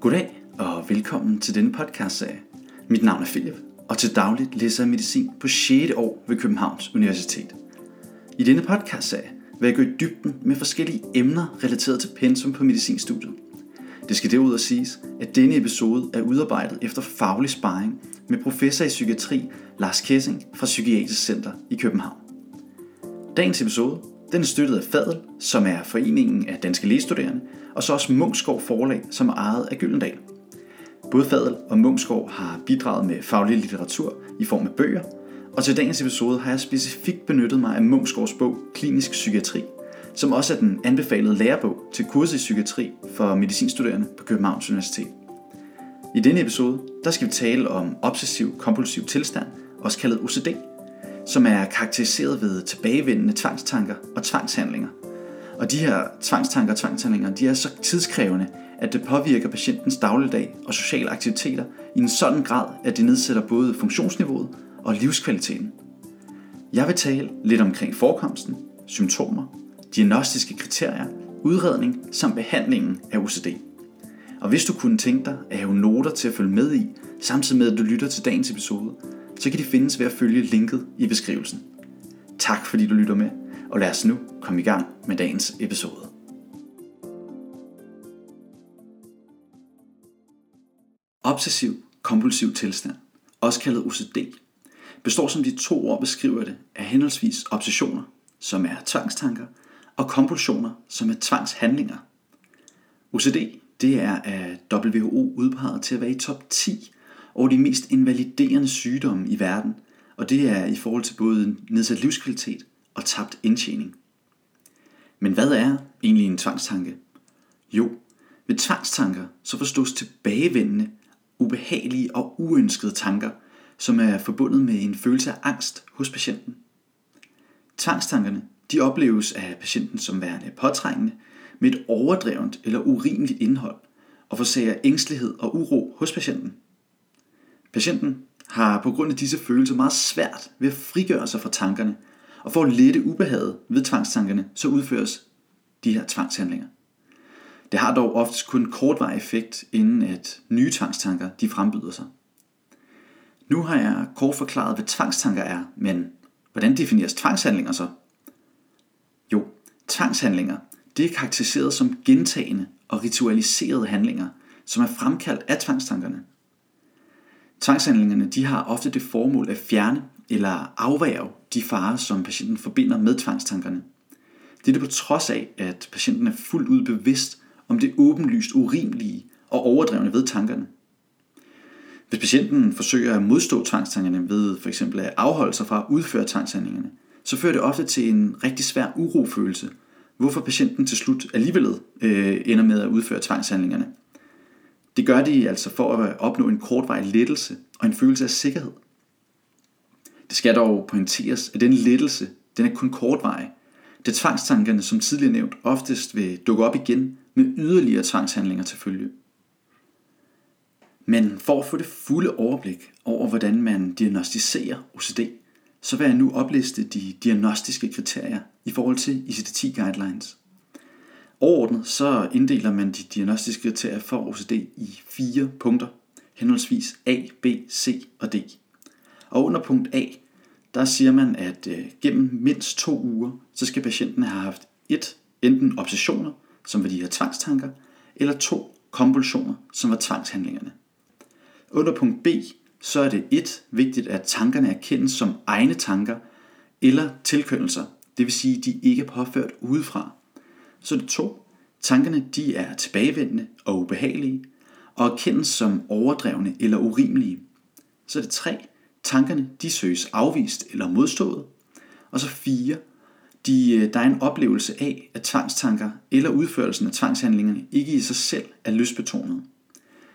Goddag og velkommen til denne podcastserie. Mit navn er Philip, og til dagligt læser jeg medicin på 6. år ved Københavns Universitet. I denne podcastserie vil jeg gå i dybden med forskellige emner relateret til pensum på medicinstudiet. Det skal derudover siges, at denne episode er udarbejdet efter faglig sparring med professor i psykiatri Lars Kessing fra Psykiatrisk Center i København. Dagens episode den er støttet af Fadel, som er foreningen af danske lægestuderende, og så også Munksgaard Forlag, som er ejet af Gyldendal. Både Fadel og Munkskov har bidraget med faglig litteratur i form af bøger, og til dagens episode har jeg specifikt benyttet mig af Munkskovs bog Klinisk Psykiatri, som også er den anbefalede lærebog til kurset i psykiatri for medicinstuderende på Københavns Universitet. I denne episode der skal vi tale om obsessiv kompulsiv tilstand, også kaldet OCD, som er karakteriseret ved tilbagevendende tvangstanker og tvangshandlinger. Og de her tvangstanker og tvangshandlinger, de er så tidskrævende, at det påvirker patientens dagligdag og sociale aktiviteter i en sådan grad, at det nedsætter både funktionsniveauet og livskvaliteten. Jeg vil tale lidt omkring forekomsten, symptomer, diagnostiske kriterier, udredning samt behandlingen af OCD. Og hvis du kunne tænke dig at have noter til at følge med i, samtidig med at du lytter til dagens episode, så kan de findes ved at følge linket i beskrivelsen. Tak fordi du lytter med, og lad os nu komme i gang med dagens episode. Obsessiv kompulsiv tilstand, også kaldet OCD, består som de to ord beskriver det af henholdsvis obsessioner, som er tvangstanker, og kompulsioner, som er tvangshandlinger. OCD det er af WHO udpeget til at være i top 10 over de mest invaliderende sygdomme i verden, og det er i forhold til både nedsat livskvalitet og tabt indtjening. Men hvad er egentlig en tvangstanke? Jo, ved tvangstanker så forstås tilbagevendende, ubehagelige og uønskede tanker, som er forbundet med en følelse af angst hos patienten. Tvangstankerne de opleves af patienten som værende påtrængende, med et overdrevent eller urimeligt indhold, og forsager ængstelighed og uro hos patienten. Patienten har på grund af disse følelser meget svært ved at frigøre sig fra tankerne, og for at lette ubehaget ved tvangstankerne, så udføres de her tvangshandlinger. Det har dog oftest kun kortvarig effekt, inden at nye tvangstanker de frembyder sig. Nu har jeg kort forklaret, hvad tvangstanker er, men hvordan defineres tvangshandlinger så? Jo, tvangshandlinger det er karakteriseret som gentagende og ritualiserede handlinger, som er fremkaldt af tvangstankerne. Tvangshandlingerne de har ofte det formål at fjerne eller afværge de farer, som patienten forbinder med tvangstankerne. Det er på trods af, at patienten er fuldt ud bevidst om det åbenlyst urimelige og overdrevne ved tankerne. Hvis patienten forsøger at modstå tvangstankerne ved for eksempel at afholde sig fra at udføre tvangshandlingerne, så fører det ofte til en rigtig svær urofølelse, hvorfor patienten til slut alligevel øh, ender med at udføre tvangshandlingerne. Det gør de altså for at opnå en kortvarig lettelse og en følelse af sikkerhed. Det skal dog pointeres, at den lettelse den er kun kortvarig, da tvangstankerne, som tidligere nævnt, oftest vil dukke op igen med yderligere tvangshandlinger til følge. Men for at få det fulde overblik over, hvordan man diagnostiserer OCD, så vil jeg nu opliste de diagnostiske kriterier i forhold til ICD-10 guidelines. Overordnet så inddeler man de diagnostiske kriterier for OCD i fire punkter, henholdsvis A, B, C og D. Og under punkt A, der siger man, at øh, gennem mindst to uger, så skal patienten have haft et, enten obsessioner, som var de her tvangstanker, eller to kompulsioner, som var tvangshandlingerne. Under punkt B, så er det et vigtigt, at tankerne erkendes som egne tanker eller tilkøndelser, det vil sige, at de ikke er påført udefra. Så det to, tankerne de er tilbagevendende og ubehagelige, og erkendes som overdrevne eller urimelige. Så det tre, tankerne de søges afvist eller modstået. Og så fire, de, øh, der er en oplevelse af, at tvangstanker eller udførelsen af tvangshandlingerne ikke i sig selv er lystbetonet.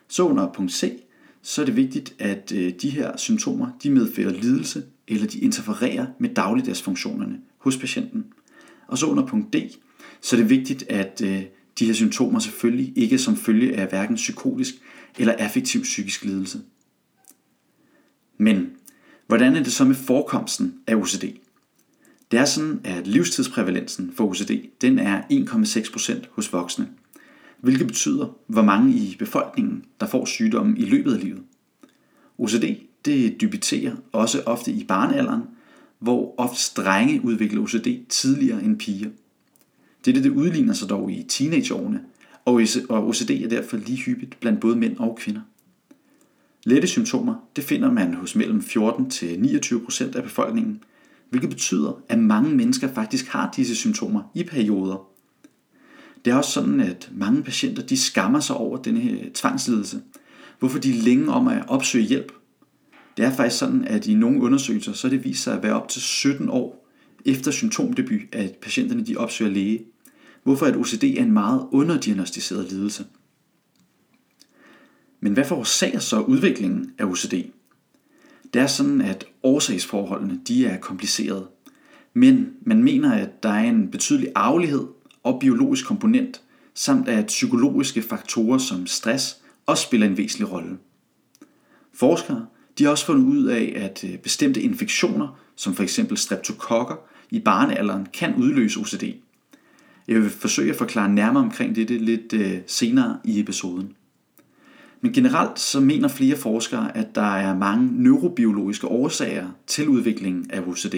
Så under punkt C, så er det vigtigt, at øh, de her symptomer de medfører lidelse, eller de interfererer med dagligdagsfunktionerne hos patienten. Og så under punkt D, så er det vigtigt, at øh, de her symptomer selvfølgelig ikke som følge af hverken psykotisk eller affektiv psykisk lidelse. Men hvordan er det så med forekomsten af OCD? Det er sådan, at livstidsprævalensen for OCD den er 1,6% hos voksne, hvilket betyder, hvor mange i befolkningen, der får sygdommen i løbet af livet. OCD det debuterer også ofte i barnealderen, hvor ofte drenge udvikler OCD tidligere end piger. Dette det udligner sig dog i teenageårene, og OCD er derfor lige hyppigt blandt både mænd og kvinder. Lette symptomer det finder man hos mellem 14 til 29 procent af befolkningen, hvilket betyder, at mange mennesker faktisk har disse symptomer i perioder. Det er også sådan, at mange patienter de skammer sig over denne her tvangslidelse, hvorfor de er længe om at opsøge hjælp. Det er faktisk sådan, at i nogle undersøgelser, så det viser sig at være op til 17 år efter symptomdebut, at patienterne de opsøger læge, hvorfor at OCD er en meget underdiagnostiseret lidelse. Men hvad forårsager så udviklingen af OCD? Det er sådan, at årsagsforholdene de er komplicerede. Men man mener, at der er en betydelig arvelighed og biologisk komponent, samt at psykologiske faktorer som stress også spiller en væsentlig rolle. Forskere de har også fundet ud af, at øh, bestemte infektioner, som f.eks. streptokokker, i barnealderen kan udløse OCD. Jeg vil forsøge at forklare nærmere omkring dette lidt øh, senere i episoden. Men generelt så mener flere forskere, at der er mange neurobiologiske årsager til udviklingen af OCD.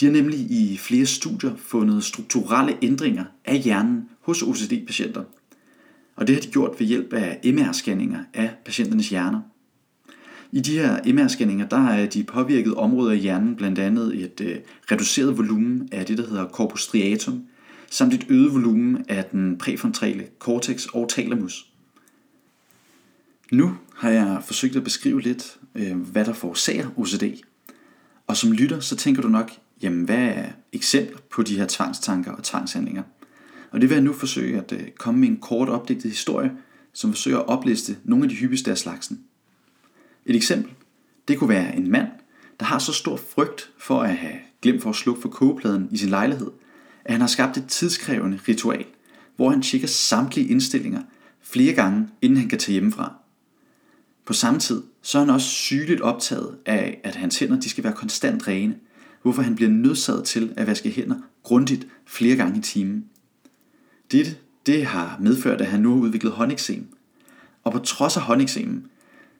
De har nemlig i flere studier fundet strukturelle ændringer af hjernen hos OCD-patienter. Og det har de gjort ved hjælp af MR-scanninger af patienternes hjerner. I de her MR-scanninger, der er de påvirket områder i hjernen blandt andet et øh, reduceret volumen af det, der hedder corpus striatum, samt et øget volumen af den præfrontale cortex og thalamus. Nu har jeg forsøgt at beskrive lidt, øh, hvad der forårsager OCD. Og som lytter, så tænker du nok, jamen hvad er eksempler på de her tvangstanker og tvangshandlinger? Og det vil jeg nu forsøge at øh, komme med en kort opdigtet historie, som forsøger at opliste nogle af de hyppigste af slagsen. Et eksempel, det kunne være en mand, der har så stor frygt for at have glemt for at slukke for kogepladen i sin lejlighed, at han har skabt et tidskrævende ritual, hvor han tjekker samtlige indstillinger flere gange, inden han kan tage hjemmefra. På samme tid, så er han også sygeligt optaget af, at hans hænder de skal være konstant rene, hvorfor han bliver nødsaget til at vaske hænder grundigt flere gange i timen. Dette det har medført, at han nu har udviklet håndeksem. Og på trods af håndeksemen,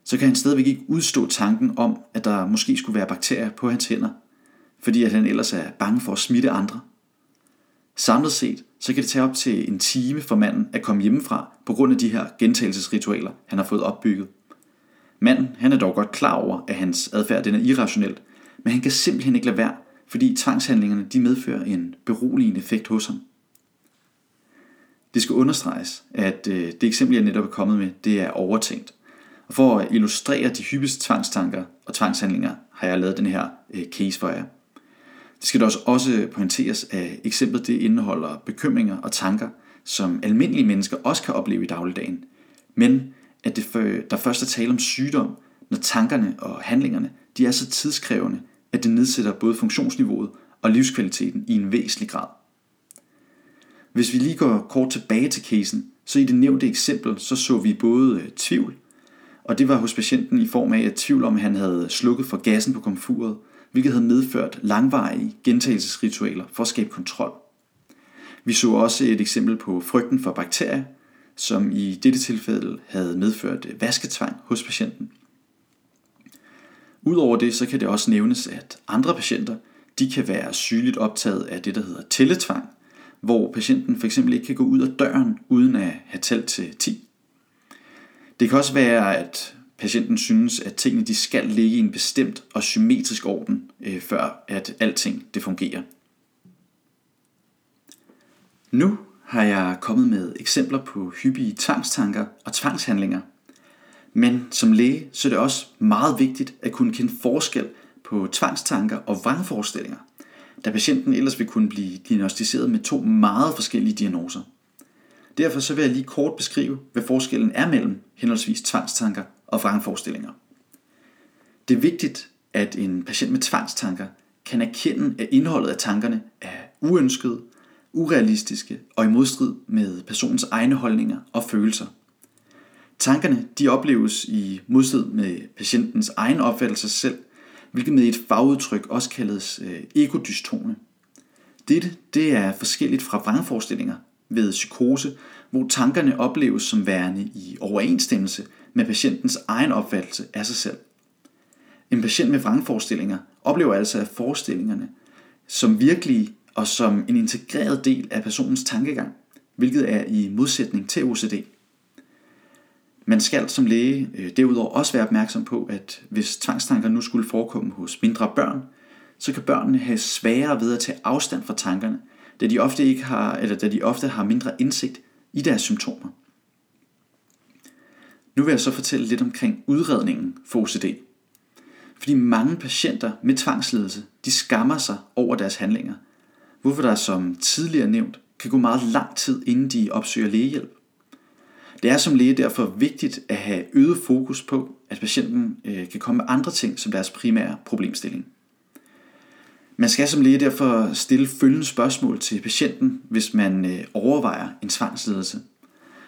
så kan han stadigvæk ikke udstå tanken om, at der måske skulle være bakterier på hans hænder, fordi at han ellers er bange for at smitte andre. Samlet set, så kan det tage op til en time for manden at komme hjemmefra på grund af de her gentagelsesritualer, han har fået opbygget. Manden han er dog godt klar over, at hans adfærd den er irrationel, men han kan simpelthen ikke lade være, fordi tvangshandlingerne de medfører en beroligende effekt hos ham. Det skal understreges, at øh, det eksempel, jeg netop er kommet med, det er overtænkt. Og for at illustrere de hyppigste tvangstanker og tvangshandlinger, har jeg lavet den her øh, case for jer. Det skal da også pointeres, at eksemplet det indeholder bekymringer og tanker, som almindelige mennesker også kan opleve i dagligdagen. Men at det der først er tale om sygdom, når tankerne og handlingerne de er så tidskrævende, at det nedsætter både funktionsniveauet og livskvaliteten i en væsentlig grad. Hvis vi lige går kort tilbage til casen, så i det nævnte eksempel, så så vi både øh, tvivl, og det var hos patienten i form af et tvivl om, at han havde slukket for gassen på komfuret, hvilket havde medført langvarige gentagelsesritualer for at skabe kontrol. Vi så også et eksempel på frygten for bakterier, som i dette tilfælde havde medført vasketvang hos patienten. Udover det, så kan det også nævnes, at andre patienter de kan være sygeligt optaget af det, der hedder tælletvang, hvor patienten for eksempel ikke kan gå ud af døren uden at have talt til 10. Det kan også være, at patienten synes, at tingene de skal ligge i en bestemt og symmetrisk orden, øh, før at alting det fungerer. Nu har jeg kommet med eksempler på hyppige tvangstanker og tvangshandlinger. Men som læge, så er det også meget vigtigt at kunne kende forskel på tvangstanker og vrangforestillinger, da patienten ellers vil kunne blive diagnostiseret med to meget forskellige diagnoser. Derfor så vil jeg lige kort beskrive, hvad forskellen er mellem henholdsvis tvangstanker og vrangforestillinger. Det er vigtigt, at en patient med tvangstanker kan erkende, at indholdet af tankerne er uønsket, urealistiske og i modstrid med personens egne holdninger og følelser. Tankerne de opleves i modstrid med patientens egen opfattelse selv, hvilket med et fagudtryk også kaldes øh, egodystone. Dette det er forskelligt fra vrangforestillinger, ved psykose, hvor tankerne opleves som værende i overensstemmelse med patientens egen opfattelse af sig selv. En patient med vrangforestillinger oplever altså at forestillingerne som virkelige og som en integreret del af personens tankegang, hvilket er i modsætning til OCD. Man skal som læge øh, derudover også være opmærksom på, at hvis tvangstanker nu skulle forekomme hos mindre børn, så kan børnene have sværere ved at tage afstand fra tankerne, da de ofte, ikke har, eller da de ofte har mindre indsigt i deres symptomer. Nu vil jeg så fortælle lidt omkring udredningen for OCD. Fordi mange patienter med tvangsledelse, de skammer sig over deres handlinger, hvorfor der som tidligere nævnt kan gå meget lang tid, inden de opsøger lægehjælp. Det er som læge derfor vigtigt at have øget fokus på, at patienten øh, kan komme med andre ting som deres primære problemstilling. Man skal som læge derfor stille følgende spørgsmål til patienten, hvis man øh, overvejer en tvangsledelse.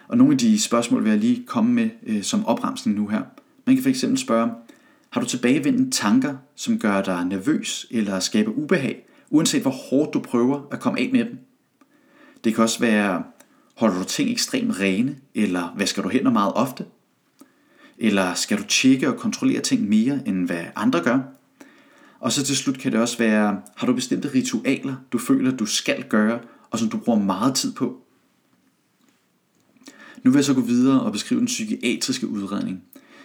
Og nogle af de spørgsmål vil jeg lige komme med øh, som opremsning nu her. Man kan fx spørge, har du tilbagevendende tanker, som gør dig nervøs eller skaber ubehag, uanset hvor hårdt du prøver at komme af med dem? Det kan også være, holder du ting ekstremt rene, eller vasker du hænder meget ofte? Eller skal du tjekke og kontrollere ting mere, end hvad andre gør? Og så til slut kan det også være, har du bestemte ritualer, du føler, du skal gøre, og som du bruger meget tid på? Nu vil jeg så gå videre og beskrive den psykiatriske udredning.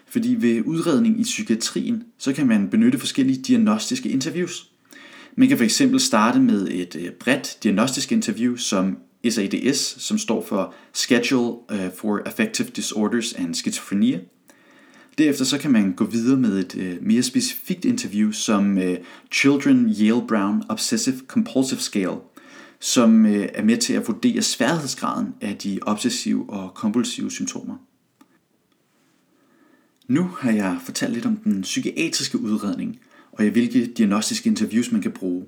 Fordi ved udredning i psykiatrien, så kan man benytte forskellige diagnostiske interviews. Man kan fx starte med et øh, bredt diagnostisk interview som SADS, som står for Schedule øh, for Affective Disorders and Schizophrenia. Derefter så kan man gå videre med et øh, mere specifikt interview som Children Yale Brown Obsessive Compulsive Scale, som øh, er med til at vurdere sværhedsgraden af de obsessive og kompulsive symptomer. Nu har jeg fortalt lidt om den psykiatriske udredning, og i hvilke diagnostiske interviews man kan bruge.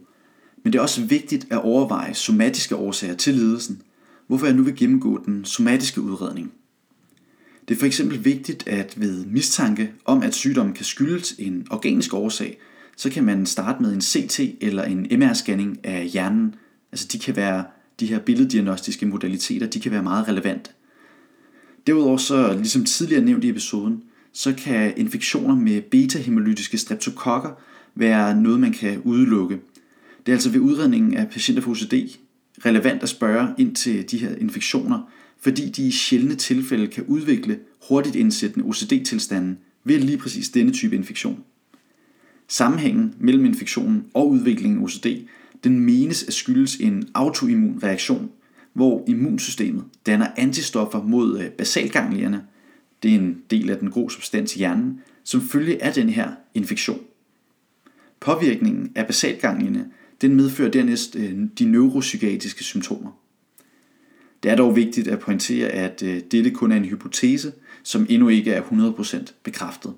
Men det er også vigtigt at overveje somatiske årsager til lidelsen, hvorfor jeg nu vil gennemgå den somatiske udredning. Det er for eksempel vigtigt, at ved mistanke om, at sygdommen kan skyldes en organisk årsag, så kan man starte med en CT eller en MR-scanning af hjernen. Altså de kan være, de her billeddiagnostiske modaliteter, de kan være meget relevante. Derudover så, ligesom tidligere nævnt i episoden, så kan infektioner med beta-hemolytiske streptokokker være noget, man kan udelukke. Det er altså ved udredningen af patienter for OCD relevant at spørge ind til de her infektioner, fordi de i sjældne tilfælde kan udvikle hurtigt indsættende OCD-tilstanden ved lige præcis denne type infektion. Sammenhængen mellem infektionen og udviklingen af OCD, den menes at skyldes en autoimmun reaktion, hvor immunsystemet danner antistoffer mod øh, basalganglierne, det er en del af den grå substans i hjernen, som følge af den her infektion. Påvirkningen af basalganglierne, den medfører dernæst øh, de neuropsykiatriske symptomer. Det er dog vigtigt at pointere, at øh, dette kun er en hypotese, som endnu ikke er 100% bekræftet.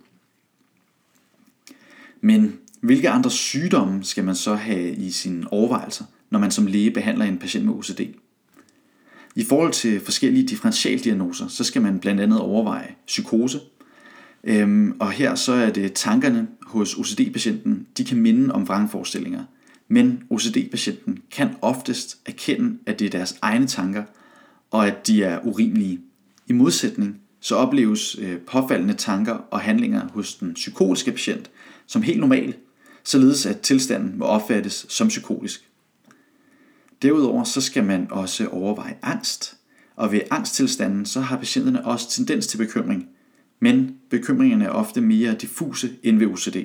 Men hvilke andre sygdomme skal man så have i sine overvejelser, når man som læge behandler en patient med OCD? I forhold til forskellige differentialdiagnoser, så skal man blandt andet overveje psykose. Øhm, og her så er det tankerne hos OCD-patienten, de kan minde om vrangforestillinger. Men OCD-patienten kan oftest erkende, at det er deres egne tanker, og at de er urimelige. I modsætning så opleves øh, påfaldende tanker og handlinger hos den psykotiske patient som helt normale, således at tilstanden må opfattes som psykotisk. Derudover så skal man også overveje angst, og ved angsttilstanden så har patienterne også tendens til bekymring, men bekymringerne er ofte mere diffuse end ved OCD.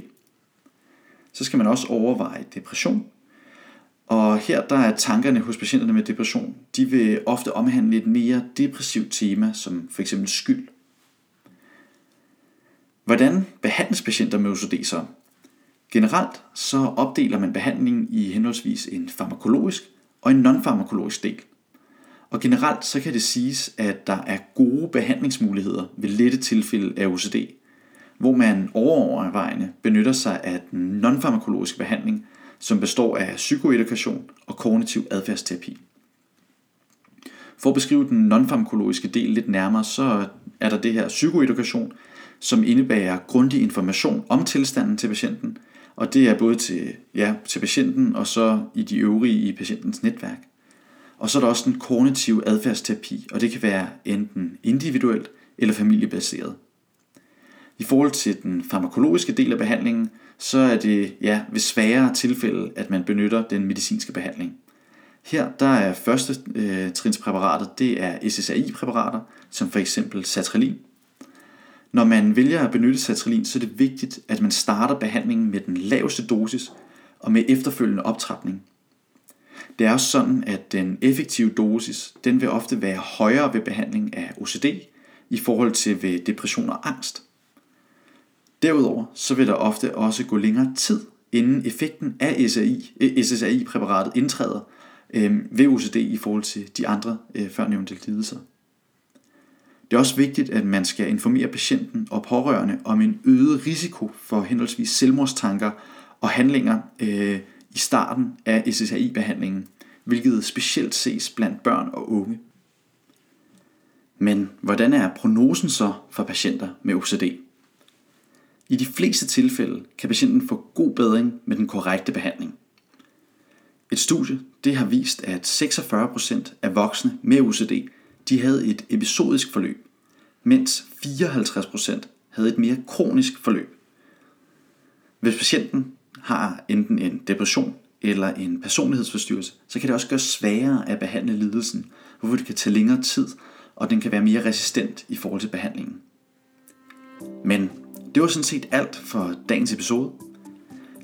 Så skal man også overveje depression, og her der er tankerne hos patienterne med depression, de vil ofte omhandle et mere depressivt tema, som f.eks. skyld. Hvordan behandles patienter med OCD så? Generelt så opdeler man behandlingen i henholdsvis en farmakologisk og en non-farmakologisk del. Og generelt så kan det siges, at der er gode behandlingsmuligheder ved lette tilfælde af OCD, hvor man overvejende benytter sig af den non-farmakologiske behandling, som består af psykoedukation og kognitiv adfærdsterapi. For at beskrive den non-farmakologiske del lidt nærmere, så er der det her psykoedukation, som indebærer grundig information om tilstanden til patienten – og det er både til, ja, til patienten og så i de øvrige i patientens netværk. Og så er der også den kognitive adfærdsterapi, og det kan være enten individuelt eller familiebaseret. I forhold til den farmakologiske del af behandlingen, så er det ja, ved sværere tilfælde, at man benytter den medicinske behandling. Her der er første øh, trinspræparatet, det er SSRI-præparater, som for eksempel Satralin. Når man vælger at benytte sertralin, så er det vigtigt, at man starter behandlingen med den laveste dosis og med efterfølgende optrapning. Det er også sådan, at den effektive dosis, den vil ofte være højere ved behandling af OCD i forhold til ved depression og angst. Derudover så vil der ofte også gå længere tid, inden effekten af SSRI, eh, SSRI-præparatet indtræder øh, ved OCD i forhold til de andre øh, førnævnte lidelser. Det er også vigtigt, at man skal informere patienten og pårørende om en øget risiko for henholdsvis selvmordstanker og handlinger øh, i starten af SSRI-behandlingen, hvilket specielt ses blandt børn og unge. Men hvordan er prognosen så for patienter med OCD? I de fleste tilfælde kan patienten få god bedring med den korrekte behandling. Et studie det har vist, at 46% af voksne med OCD de havde et episodisk forløb, mens 54% havde et mere kronisk forløb. Hvis patienten har enten en depression eller en personlighedsforstyrrelse, så kan det også gøre sværere at behandle lidelsen, hvorfor det kan tage længere tid, og den kan være mere resistent i forhold til behandlingen. Men det var sådan set alt for dagens episode.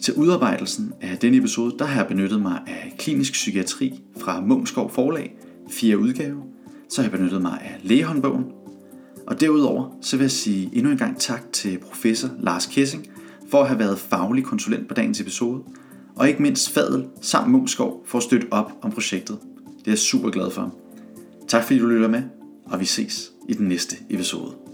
Til udarbejdelsen af denne episode, der har jeg benyttet mig af klinisk psykiatri fra Mungskov Forlag, fire udgave. Så har jeg benyttet mig af lægehåndbogen. Og derudover så vil jeg sige endnu en gang tak til professor Lars Kessing for at have været faglig konsulent på dagens episode. Og ikke mindst Fadel samt Mungskov for at støtte op om projektet. Det er jeg super glad for. Tak fordi du lytter med, og vi ses i den næste episode.